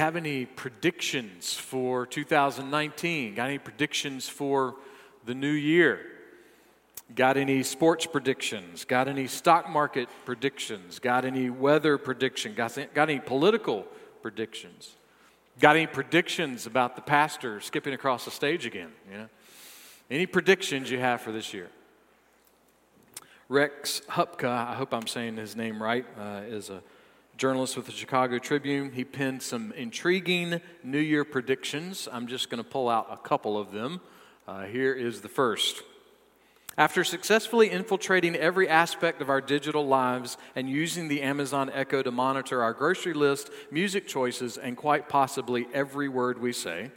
Have any predictions for 2019? Got any predictions for the new year? Got any sports predictions? Got any stock market predictions? Got any weather prediction? Got, got any political predictions? Got any predictions about the pastor skipping across the stage again? Know? Any predictions you have for this year? Rex Huppke, I hope I'm saying his name right, uh, is a journalist with the Chicago Tribune. He penned some intriguing New Year predictions. I'm just going to pull out a couple of them. Uh, here is the first. After successfully infiltrating every aspect of our digital lives and using the Amazon Echo to monitor our grocery list, music choices, and quite possibly every word we say,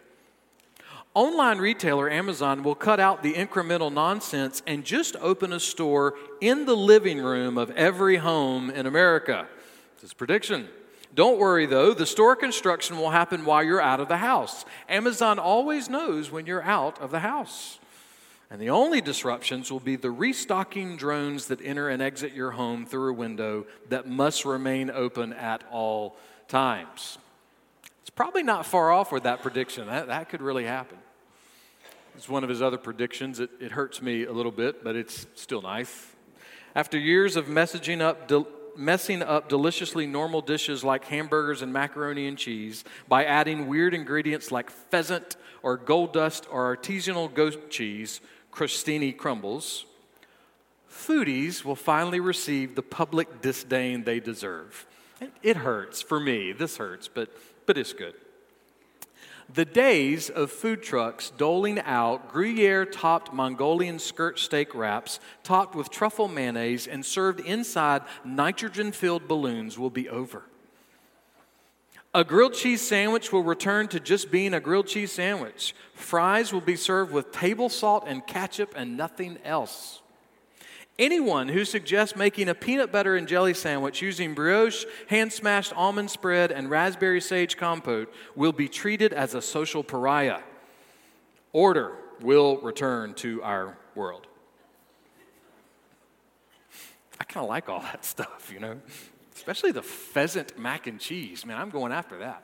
online retailer Amazon will cut out the incremental nonsense and just open a store in the living room of every home in America. His prediction. Don't worry though, the store construction will happen while you're out of the house. Amazon always knows when you're out of the house. And the only disruptions will be the restocking drones that enter and exit your home through a window that must remain open at all times. It's probably not far off with that prediction. That, that could really happen. It's one of his other predictions. It, it hurts me a little bit, but it's still nice. After years of messaging up, messing up deliciously normal dishes like hamburgers and macaroni and cheese by adding weird ingredients like pheasant or gold dust or artisanal goat cheese, crostini crumbles, foodies will finally receive the public disdain they deserve. It hurts for me. This hurts, but, but it's good. The days of food trucks doling out Gruyere topped Mongolian skirt steak wraps topped with truffle mayonnaise and served inside nitrogen filled balloons will be over. A grilled cheese sandwich will return to just being a grilled cheese sandwich. Fries will be served with table salt and ketchup and nothing else. Anyone who suggests making a peanut butter and jelly sandwich using brioche, hand smashed almond spread, and raspberry sage compote will be treated as a social pariah. Order will return to our world. I kind of like all that stuff, you know, especially the pheasant mac and cheese. Man, I'm going after that.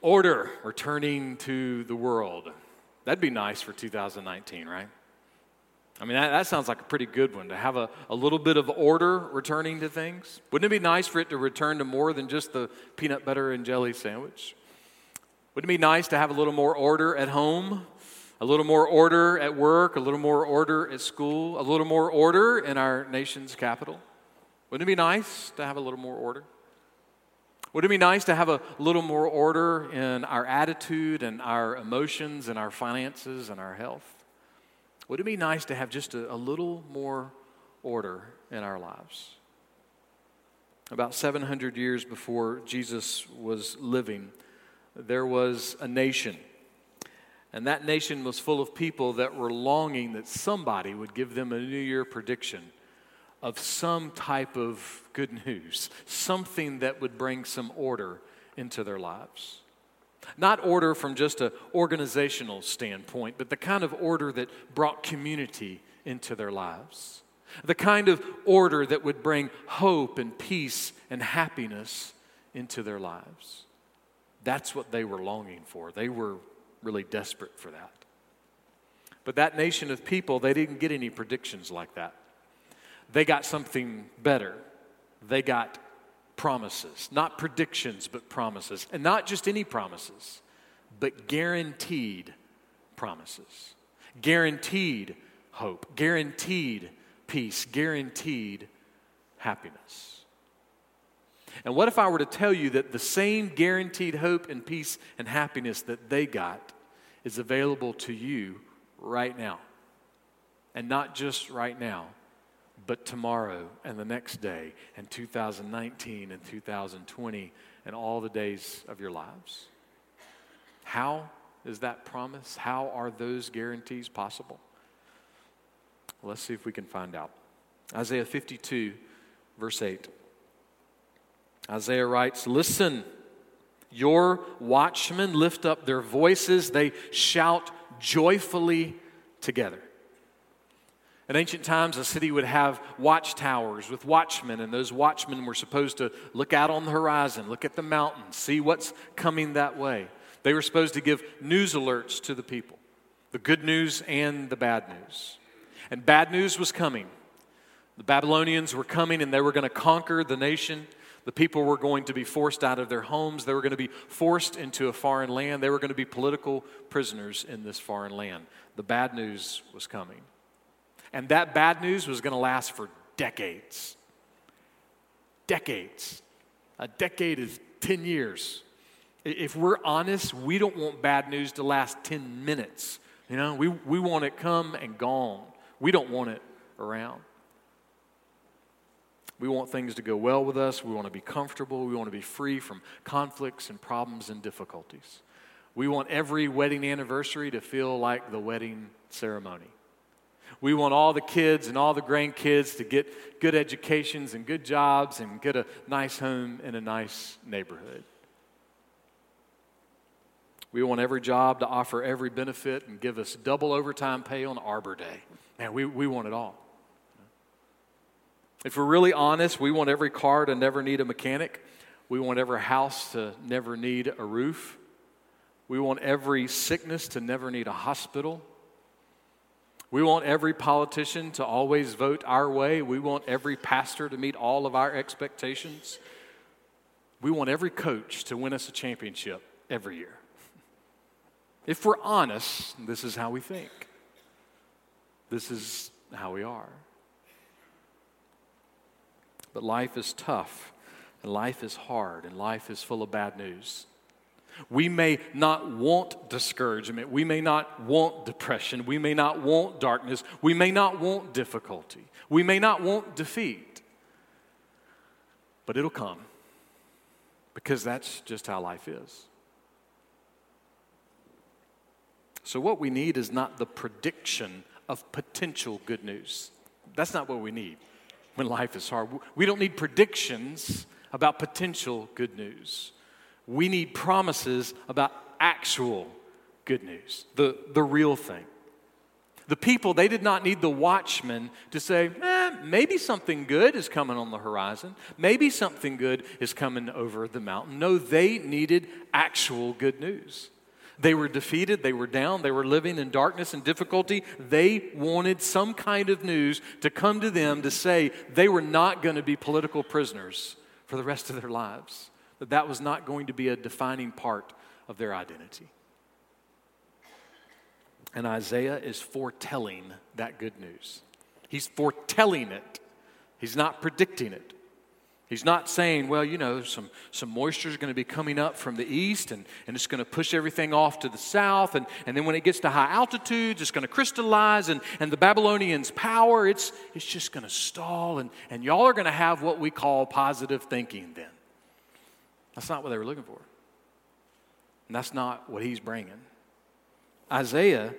Order returning to the world. That'd be nice for 2019, right? I mean, that, that, sounds like a pretty good one to have a, a little bit of order returning to things. Wouldn't it be nice for it to return to more than just the peanut butter and jelly sandwich? Wouldn't it be nice to have a little more order at home, a little more order at work, a little more order at school, a little more order in our nation's capital? Wouldn't it be nice to have a little more order? Wouldn't it be nice to have a little more order in our attitude and our emotions and our finances and our health? Would it be nice to have just a, a little more order in our lives? About 700 years before Jesus was living, there was a nation. And that nation was full of people that were longing that somebody would give them a New Year prediction of some type of good news, something that would bring some order into their lives. Not order from just an organizational standpoint, but the kind of order that brought community into their lives. The kind of order that would bring hope and peace and happiness into their lives. That's what they were longing for. They were really desperate for that. But that nation of people, they didn't get any predictions like that. They got something better. They got promises, not predictions, but promises. And not just any promises, but guaranteed promises. Guaranteed hope, guaranteed peace, guaranteed happiness. And what if I were to tell you that the same guaranteed hope and peace and happiness that they got is available to you right now? And not just right now, but tomorrow and the next day and 2019 and 2020 and all the days of your lives. How is that promise? How are those guarantees possible? Well, let's see if we can find out. Isaiah 52, verse 8. Isaiah writes, Listen, your watchmen lift up their voices, they shout joyfully together. In ancient times, a city would have watchtowers with watchmen, and those watchmen were supposed to look out on the horizon, look at the mountains, see what's coming that way. They were supposed to give news alerts to the people the good news and the bad news. And bad news was coming. The Babylonians were coming and they were going to conquer the nation. The people were going to be forced out of their homes. They were going to be forced into a foreign land. They were going to be political prisoners in this foreign land. The bad news was coming. And that bad news was going to last for decades. Decades. A decade is 10 years. If we're honest, we don't want bad news to last 10 minutes. You know, we, we want it come and gone. We don't want it around. We want things to go well with us. We want to be comfortable. We want to be free from conflicts and problems and difficulties. We want every wedding anniversary to feel like the wedding ceremony. We want all the kids and all the grandkids to get good educations and good jobs and get a nice home in a nice neighborhood. We want every job to offer every benefit and give us double overtime pay on Arbor Day. Man, we, we want it all. If we're really honest, we want every car to never need a mechanic. We want every house to never need a roof. We want every sickness to never need a hospital. We want every politician to always vote our way. We want every pastor to meet all of our expectations. We want every coach to win us a championship every year. If we're honest, this is how we think. This is how we are. But life is tough, and life is hard, and life is full of bad news. We may not want discouragement. We may not want depression. We may not want darkness. We may not want difficulty. We may not want defeat. But it'll come because that's just how life is. So, what we need is not the prediction of potential good news. That's not what we need when life is hard. We don't need predictions about potential good news. We need promises about actual good news, the, the real thing. The people, they did not need the watchman to say, eh, maybe something good is coming on the horizon. Maybe something good is coming over the mountain. No, they needed actual good news. They were defeated, they were down, they were living in darkness and difficulty. They wanted some kind of news to come to them to say they were not going to be political prisoners for the rest of their lives that that was not going to be a defining part of their identity. And Isaiah is foretelling that good news. He's foretelling it, he's not predicting it. He's not saying, well, you know, some, some moisture is going to be coming up from the east and, and it's going to push everything off to the south. And, and then when it gets to high altitudes, it's going to crystallize. And, and the Babylonians' power, it's, it's just going to stall. And, and y'all are going to have what we call positive thinking then. That's not what they were looking for. And that's not what he's bringing. Isaiah,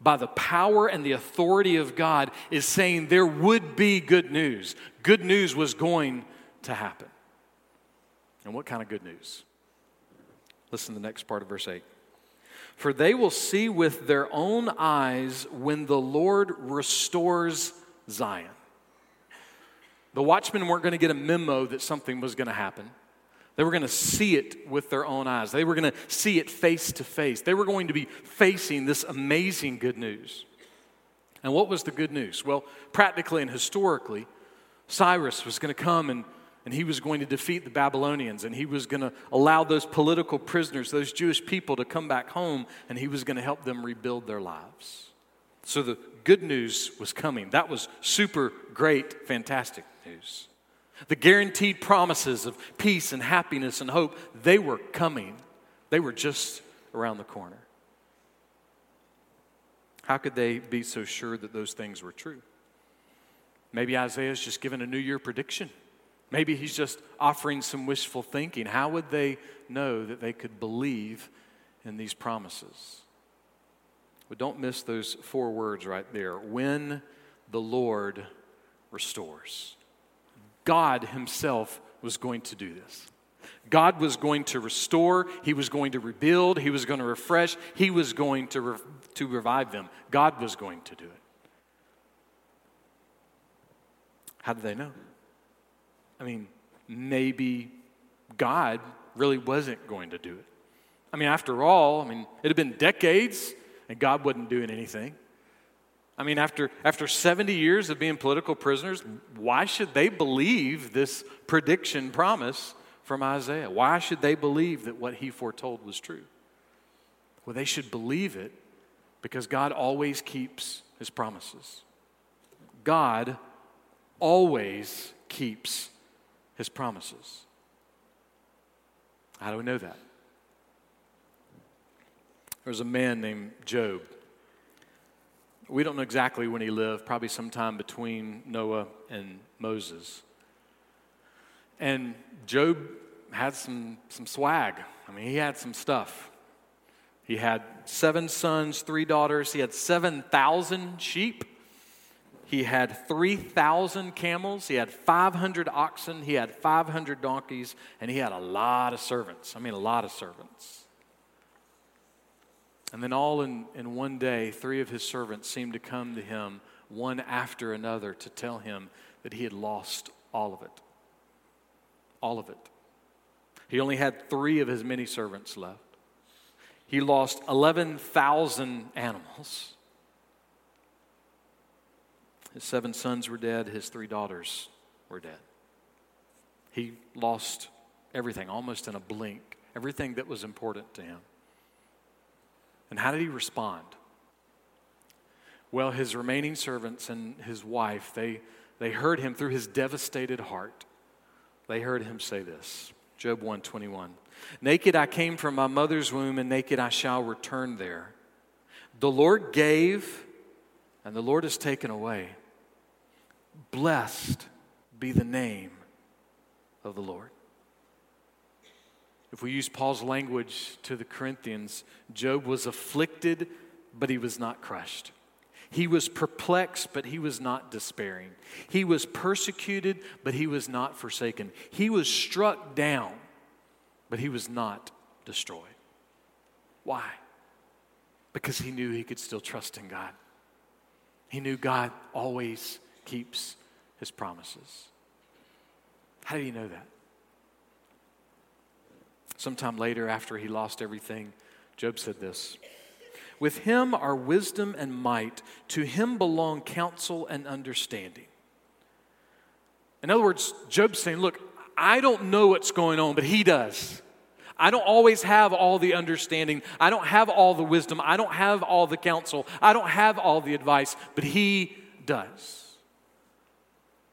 by the power and the authority of God, is saying there would be good news. Good news was going to happen. And what kind of good news? Listen to the next part of verse 8. For they will see with their own eyes when the Lord restores Zion. The watchmen weren't going to get a memo that something was going to happen. They were going to see it with their own eyes. They were going to see it face to face. They were going to be facing this amazing good news. And what was the good news? Well, practically and historically, Cyrus was going to come and, and he was going to defeat the Babylonians and he was going to allow those political prisoners, those Jewish people, to come back home and he was going to help them rebuild their lives. So the good news was coming. That was super great, fantastic news. The guaranteed promises of peace and happiness and hope, they were coming. They were just around the corner. How could they be so sure that those things were true? Maybe Isaiah's just given a New Year prediction. Maybe he's just offering some wishful thinking. How would they know that they could believe in these promises? But don't miss those four words right there. When the Lord restores. God Himself was going to do this. God was going to restore, He was going to rebuild, He was going to refresh, He was going to, re- to revive them. God was going to do it. How did they know? I mean, maybe God really wasn't going to do it. I mean, after all, I mean, it had been decades and God wasn't doing anything. I mean, after, after 70 years of being political prisoners, why should they believe this prediction promise from Isaiah? Why should they believe that what he foretold was true? Well, they should believe it because God always keeps his promises. God always keeps his promises. How do we know that? There was a man named Job. We don't know exactly when he lived, probably sometime between Noah and Moses. And Job had some, some swag. I mean, he had some stuff. He had seven sons, three daughters. He had 7,000 sheep. He had 3,000 camels. He had 500 oxen. He had 500 donkeys. And he had a lot of servants. I mean, a lot of servants. And then, all in, in one day, three of his servants seemed to come to him, one after another, to tell him that he had lost all of it. All of it. He only had three of his many servants left. He lost 11,000 animals. His seven sons were dead, his three daughters were dead. He lost everything almost in a blink, everything that was important to him. And how did he respond? Well, his remaining servants and his wife, they, they heard him through his devastated heart. They heard him say this Job 121. Naked I came from my mother's womb, and naked I shall return there. The Lord gave, and the Lord has taken away. Blessed be the name of the Lord. If we use Paul's language to the Corinthians, Job was afflicted, but he was not crushed. He was perplexed, but he was not despairing. He was persecuted, but he was not forsaken. He was struck down, but he was not destroyed. Why? Because he knew he could still trust in God. He knew God always keeps his promises. How do you know that? Sometime later, after he lost everything, Job said this With him are wisdom and might, to him belong counsel and understanding. In other words, Job's saying, Look, I don't know what's going on, but he does. I don't always have all the understanding. I don't have all the wisdom. I don't have all the counsel. I don't have all the advice, but he does.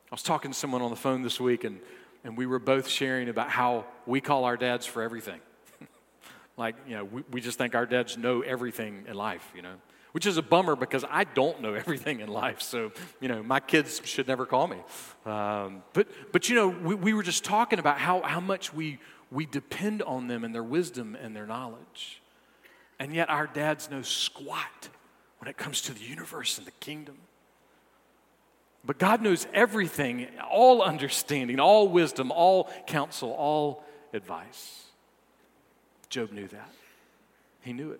I was talking to someone on the phone this week, and, and we were both sharing about how we call our dads for everything. like, you know, we, we just think our dads know everything in life, you know, which is a bummer because I don't know everything in life. So, you know, my kids should never call me. Um, but, but, you know, we, we were just talking about how, how much we, we depend on them and their wisdom and their knowledge. And yet our dads know squat when it comes to the universe and the kingdom. But God knows everything, all understanding, all wisdom, all counsel, all advice. Job knew that. He knew it.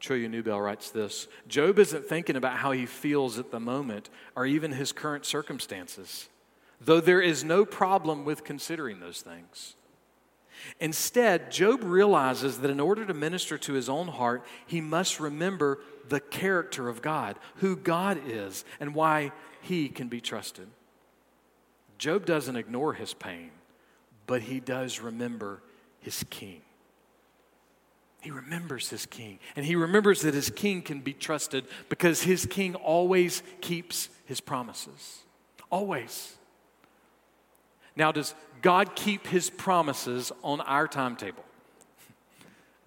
Trillia Newbell writes this Job isn't thinking about how he feels at the moment or even his current circumstances, though there is no problem with considering those things. Instead, Job realizes that in order to minister to his own heart, he must remember the character of God, who God is, and why he can be trusted. Job doesn't ignore his pain, but he does remember his king. He remembers his king, and he remembers that his king can be trusted because his king always keeps his promises. Always. Now, does God keep his promises on our timetable?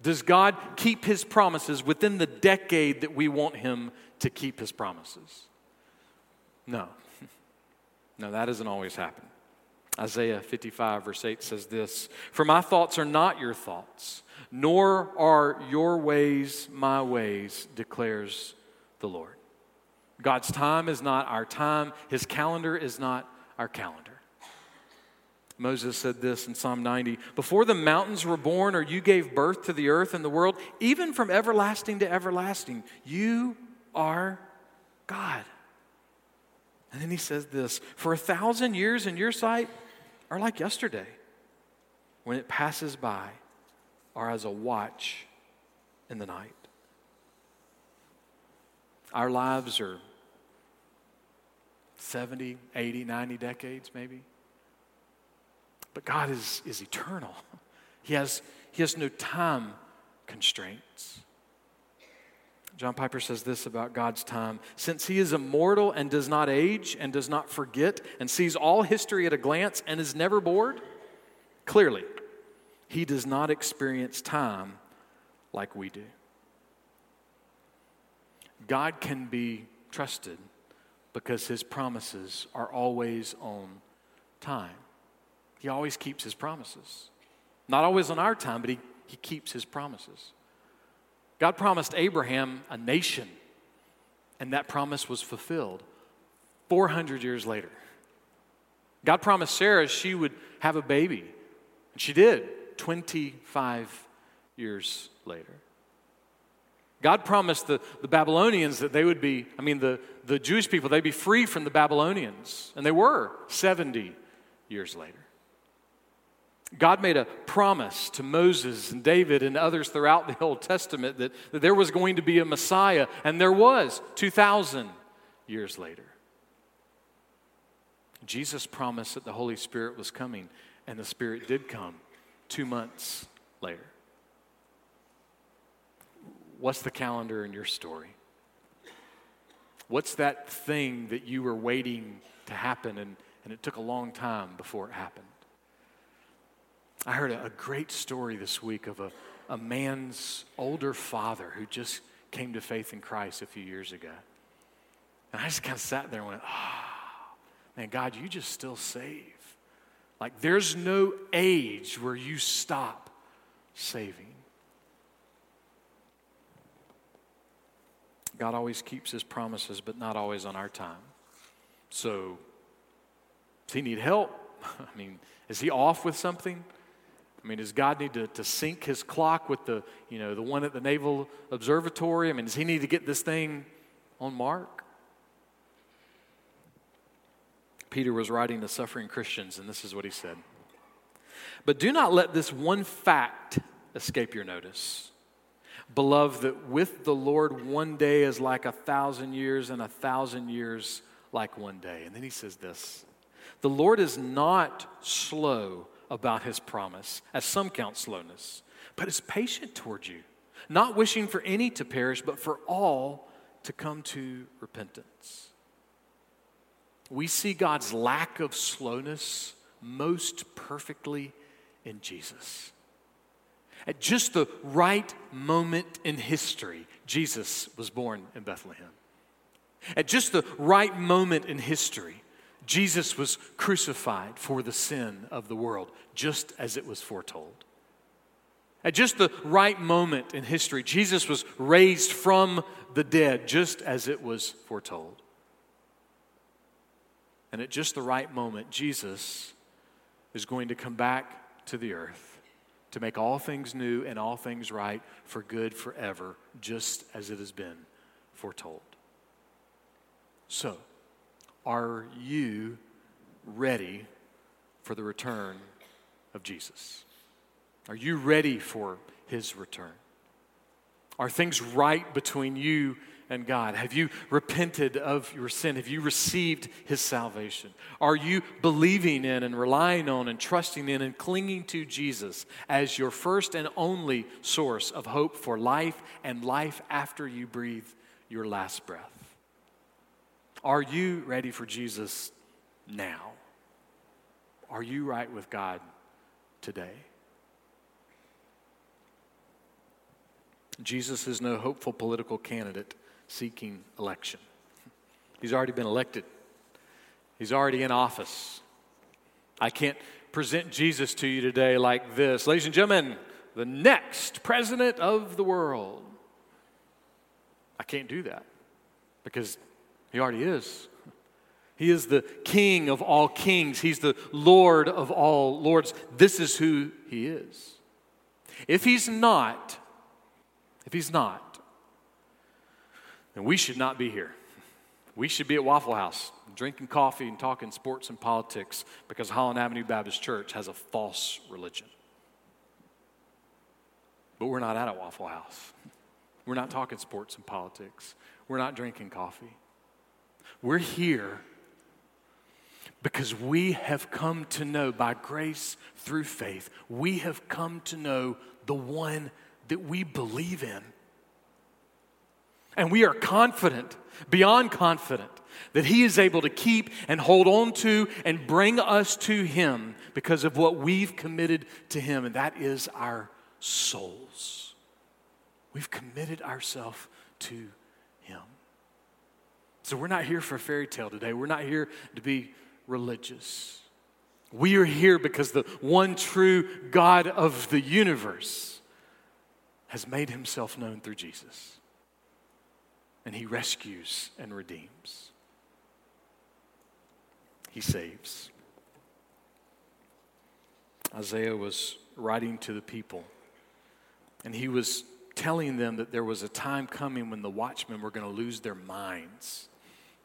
Does God keep his promises within the decade that we want him to keep his promises? No. No, that doesn't always happen. Isaiah 55, verse 8 says this For my thoughts are not your thoughts, nor are your ways my ways, declares the Lord. God's time is not our time, his calendar is not our calendar. Moses said this in Psalm 90 Before the mountains were born, or you gave birth to the earth and the world, even from everlasting to everlasting, you are God. And then he says this For a thousand years in your sight are like yesterday when it passes by, or as a watch in the night. Our lives are 70, 80, 90 decades, maybe. But God is, is eternal. He has, he has no time constraints. John Piper says this about God's time Since he is immortal and does not age and does not forget and sees all history at a glance and is never bored, clearly, he does not experience time like we do. God can be trusted because his promises are always on time. He always keeps his promises. Not always on our time, but he, he keeps his promises. God promised Abraham a nation, and that promise was fulfilled 400 years later. God promised Sarah she would have a baby, and she did 25 years later. God promised the, the Babylonians that they would be, I mean, the, the Jewish people, they'd be free from the Babylonians, and they were 70 years later. God made a promise to Moses and David and others throughout the Old Testament that, that there was going to be a Messiah, and there was 2,000 years later. Jesus promised that the Holy Spirit was coming, and the Spirit did come two months later. What's the calendar in your story? What's that thing that you were waiting to happen and, and it took a long time before it happened? I heard a, a great story this week of a, a man's older father who just came to faith in Christ a few years ago. And I just kind of sat there and went, oh, man, God, you just still save. Like, there's no age where you stop saving. God always keeps his promises, but not always on our time. So, does he need help? I mean, is he off with something? I mean, does God need to, to sync his clock with the, you know, the one at the Naval Observatory? I mean, does he need to get this thing on mark? Peter was writing to suffering Christians, and this is what he said. But do not let this one fact escape your notice. Beloved, that with the Lord one day is like a thousand years, and a thousand years like one day. And then he says this The Lord is not slow about his promise, as some count slowness, but is patient toward you, not wishing for any to perish, but for all to come to repentance. We see God's lack of slowness most perfectly in Jesus. At just the right moment in history, Jesus was born in Bethlehem. At just the right moment in history, Jesus was crucified for the sin of the world, just as it was foretold. At just the right moment in history, Jesus was raised from the dead, just as it was foretold. And at just the right moment, Jesus is going to come back to the earth to make all things new and all things right for good forever, just as it has been foretold. So, are you ready for the return of Jesus? Are you ready for his return? Are things right between you and God? Have you repented of your sin? Have you received His salvation? Are you believing in and relying on and trusting in and clinging to Jesus as your first and only source of hope for life and life after you breathe your last breath? Are you ready for Jesus now? Are you right with God today? Jesus is no hopeful political candidate seeking election. He's already been elected, he's already in office. I can't present Jesus to you today like this. Ladies and gentlemen, the next president of the world. I can't do that because he already is. He is the King of all kings. He's the Lord of all lords. This is who he is. If he's not, if he's not, then we should not be here. we should be at Waffle House drinking coffee and talking sports and politics because Holland Avenue Baptist Church has a false religion. But we're not at a Waffle House. We're not talking sports and politics. We're not drinking coffee. We're here because we have come to know by grace through faith, we have come to know the one that we believe in. And we are confident, beyond confident, that He is able to keep and hold on to and bring us to Him because of what we've committed to Him, and that is our souls. We've committed ourselves to. So we're not here for a fairy tale today. We're not here to be religious. We are here because the one true God of the universe has made himself known through Jesus. And he rescues and redeems, he saves. Isaiah was writing to the people, and he was telling them that there was a time coming when the watchmen were going to lose their minds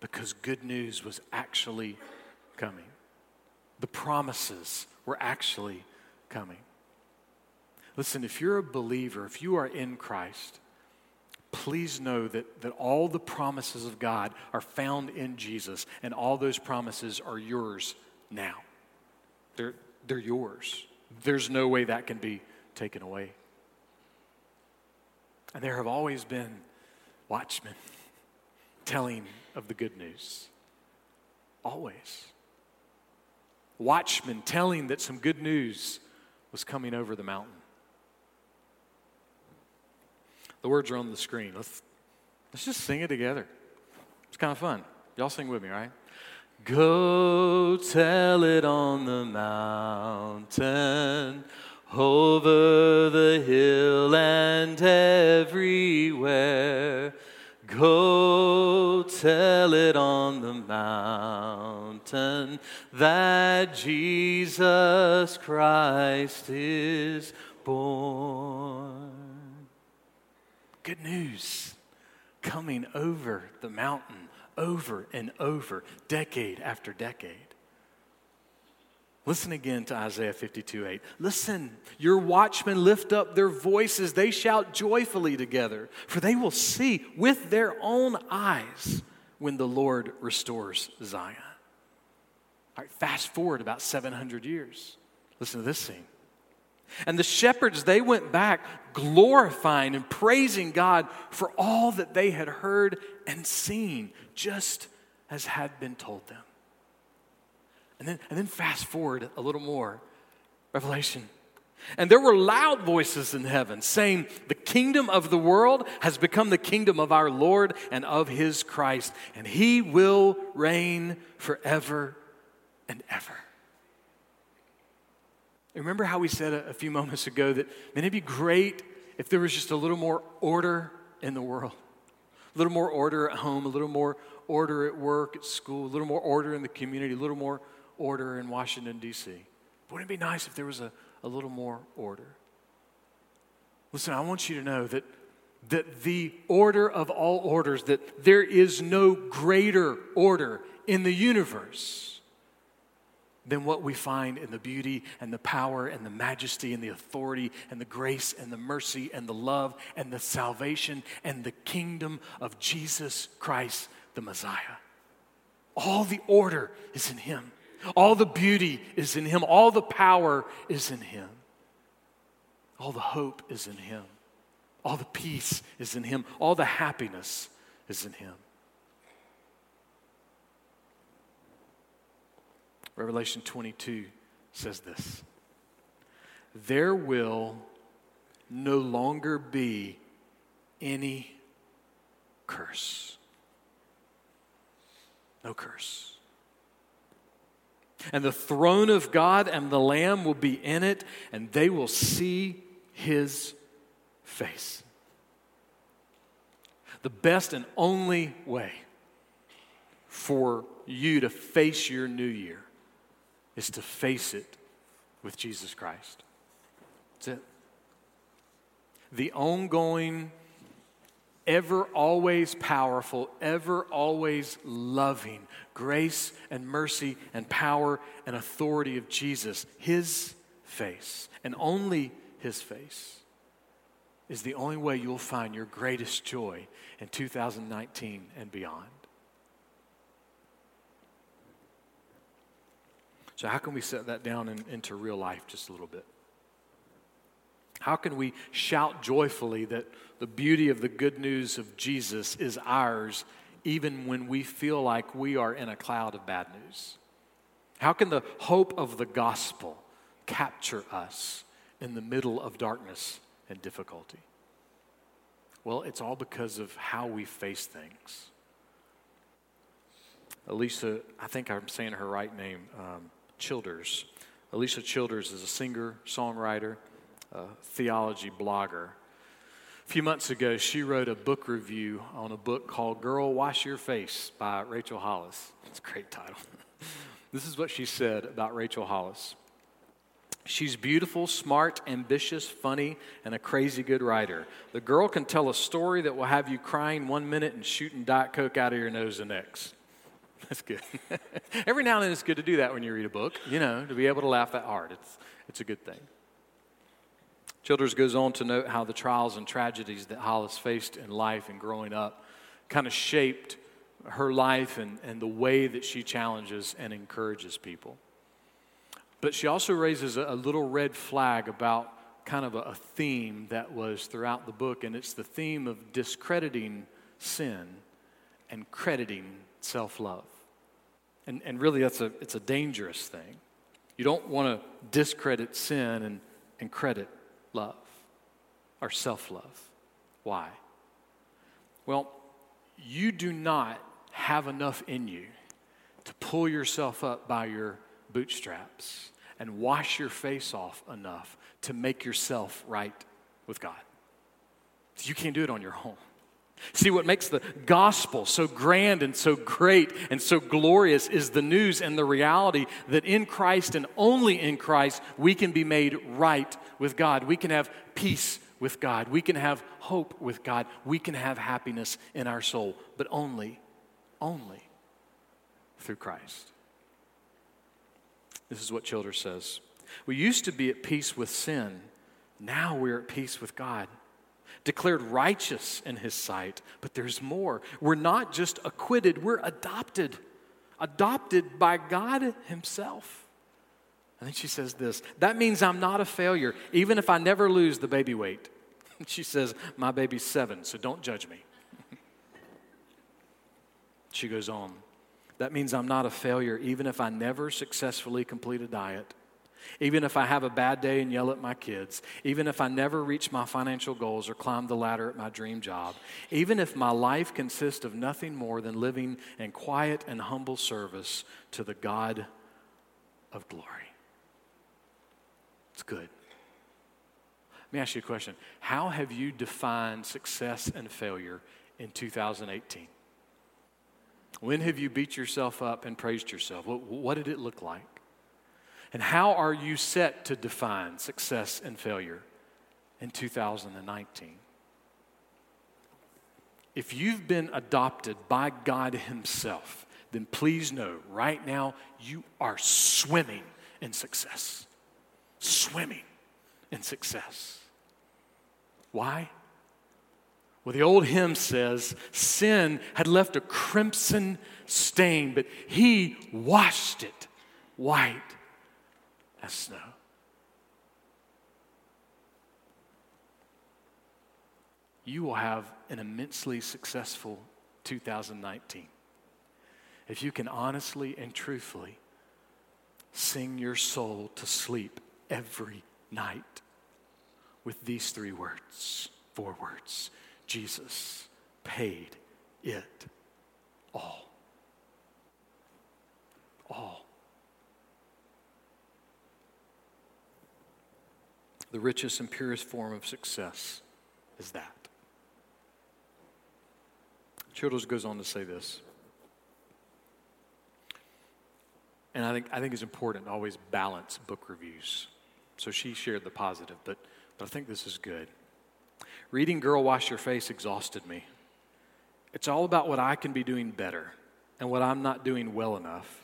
because good news was actually coming. The promises were actually coming. Listen, if you're a believer, if you are in Christ, please know that, that all the promises of God are found in Jesus, and all those promises are yours now. They're, they're yours. There's no way that can be taken away. And there have always been watchmen telling of the good news. Always watchmen telling that some good news was coming over the mountain. The words are on the screen. Let's, let's just sing it together. It's kind of fun. Y'all sing with me, right? Go tell it on the mountain, over the hill and everywhere. Go tell it on the mountain that Jesus Christ is born. Good news coming over the mountain over and over, decade after decade. Listen again to Isaiah 52 8. Listen, your watchmen lift up their voices, they shout joyfully together, for they will see with their own eyes when the Lord restores Zion. All right, fast forward about 700 years. Listen to this scene. And the shepherds, they went back glorifying and praising God for all that they had heard and seen, just as had been told them. And then, and then fast forward a little more Revelation. And there were loud voices in heaven saying, The kingdom of the world has become the kingdom of our Lord and of his Christ, and he will reign forever and ever. Remember how we said a, a few moments ago that man, it'd be great if there was just a little more order in the world, a little more order at home, a little more order at work, at school, a little more order in the community, a little more order in Washington, D.C. Wouldn't it be nice if there was a, a little more order? Listen, I want you to know that, that the order of all orders, that there is no greater order in the universe than what we find in the beauty and the power and the majesty and the authority and the grace and the mercy and the love and the salvation and the kingdom of Jesus Christ, the Messiah. All the order is in Him. All the beauty is in Him. All the power is in Him. All the hope is in Him. All the peace is in Him. All the happiness is in Him. Revelation 22 says this There will no longer be any curse. No curse. And the throne of God and the Lamb will be in it, and they will see his face. The best and only way for you to face your new year is to face it with Jesus Christ. That's it. The ongoing ever always powerful, ever always loving grace and mercy and power and authority of Jesus, his face, and only his face, is the only way you'll find your greatest joy in 2019 and beyond. So, how can we set that down in, into real life just a little bit? How can we shout joyfully that the beauty of the good news of Jesus is ours even when we feel like we are in a cloud of bad news? How can the hope of the gospel capture us in the middle of darkness and difficulty? Well, it's all because of how we face things. Alicia, I think I'm saying her right name, um, Childers. Alicia Childers is a singer, songwriter, a theology blogger. A few months ago, she wrote a book review on a book called Girl Wash Your Face by Rachel Hollis. It's a great title. this is what she said about Rachel Hollis. She's beautiful, smart, ambitious, funny, and a crazy good writer. The girl can tell a story that will have you crying one minute and shooting Diet Coke out of your nose the next. That's good. Every now and then it's good to do that when you read a book, you know, to be able to laugh that hard. It's, it's a good thing. Childers goes on to note how the trials and tragedies that Hollis faced in life and growing up kind of shaped her life and, and the way that she challenges and encourages people. But she also raises a, a little red flag about kind of a, a theme that was throughout the book, and it's the theme of discrediting sin and crediting self love. And, and really, that's a, it's a dangerous thing. You don't want to discredit sin and, and credit love or self love. Why? Well, you do not have enough in you to pull yourself up by your bootstraps and wash your face off enough to make yourself right with God. You can't do it on your own. See, what makes the gospel so grand and so great and so glorious is the news and the reality that in Christ and only in Christ we can be made right with God. We can have peace with God. We can have hope with God. We can have happiness in our soul, but only, only through Christ. This is what Childers says. We used to be at peace with sin, now we're at peace with God. Declared righteous in his sight, but there's more. We're not just acquitted, we're adopted. Adopted by God Himself. And then she says this that means I'm not a failure, even if I never lose the baby weight. she says, My baby's seven, so don't judge me. she goes on. That means I'm not a failure, even if I never successfully complete a diet, even if I have a bad day and yell at my kids, even if I never reach my financial goals or climb the ladder at my dream job, even if my life consists of nothing more than living in quiet and humble service to the God of glory. It's good. Let me ask you a question. How have you defined success and failure in 2018? When have you beat yourself up and praised yourself? What, what, did it look like? And how are you set to define success and failure in 2019? If you've been adopted by God Himself, then please know right now you are swimming in success. Swimming in success. Why? Well, the old hymn says sin had left a crimson stain, but he washed it white as snow. You will have an immensely successful 2019 if you can honestly and truthfully sing your soul to sleep every night with these three words, four words Jesus paid it all. All. The richest and purest form of success is that. Childers goes on to say this. And I think, I think it's important to always balance book reviews. So she shared the positive, but, but I think this is good. reading Girl Wash Your Face exhausted me. It's all about what I can be doing better and what I'm not doing well enough.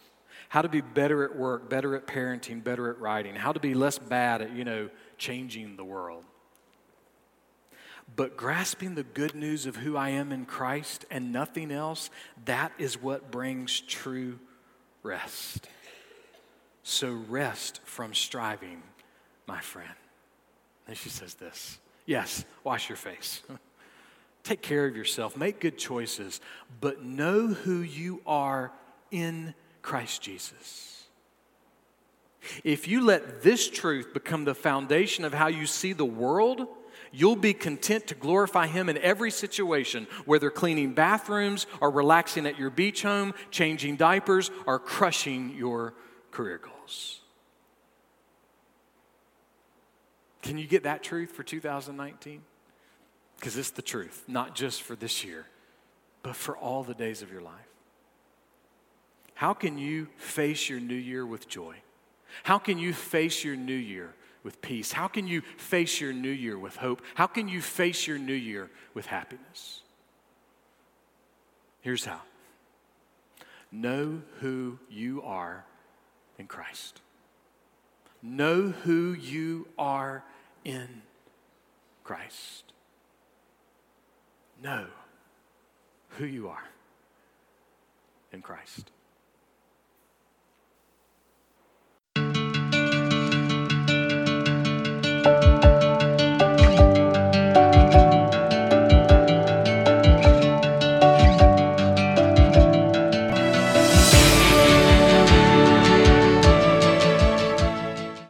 How to be better at work, better at parenting, better at writing, how to be less bad at, you know, changing the world. But grasping the good news of who I am in Christ and nothing else, that is what brings true rest. So rest from striving, my friend. And she says this Yes, wash your face. Take care of yourself, make good choices, but know who you are in Christ Jesus. If you let this truth become the foundation of how you see the world, you'll be content to glorify Him in every situation, whether cleaning bathrooms or relaxing at your beach home, changing diapers, or crushing your career goals. Can you get that truth for 2019? Because it's the truth, not just for this year, but for all the days of your life. How can you face your new year with joy? How can you face your new year with peace? How can you face your new year with hope? How can you face your new year with happiness? Here's how know who you are in Christ. Know who you are in Christ. Know who you are in Christ.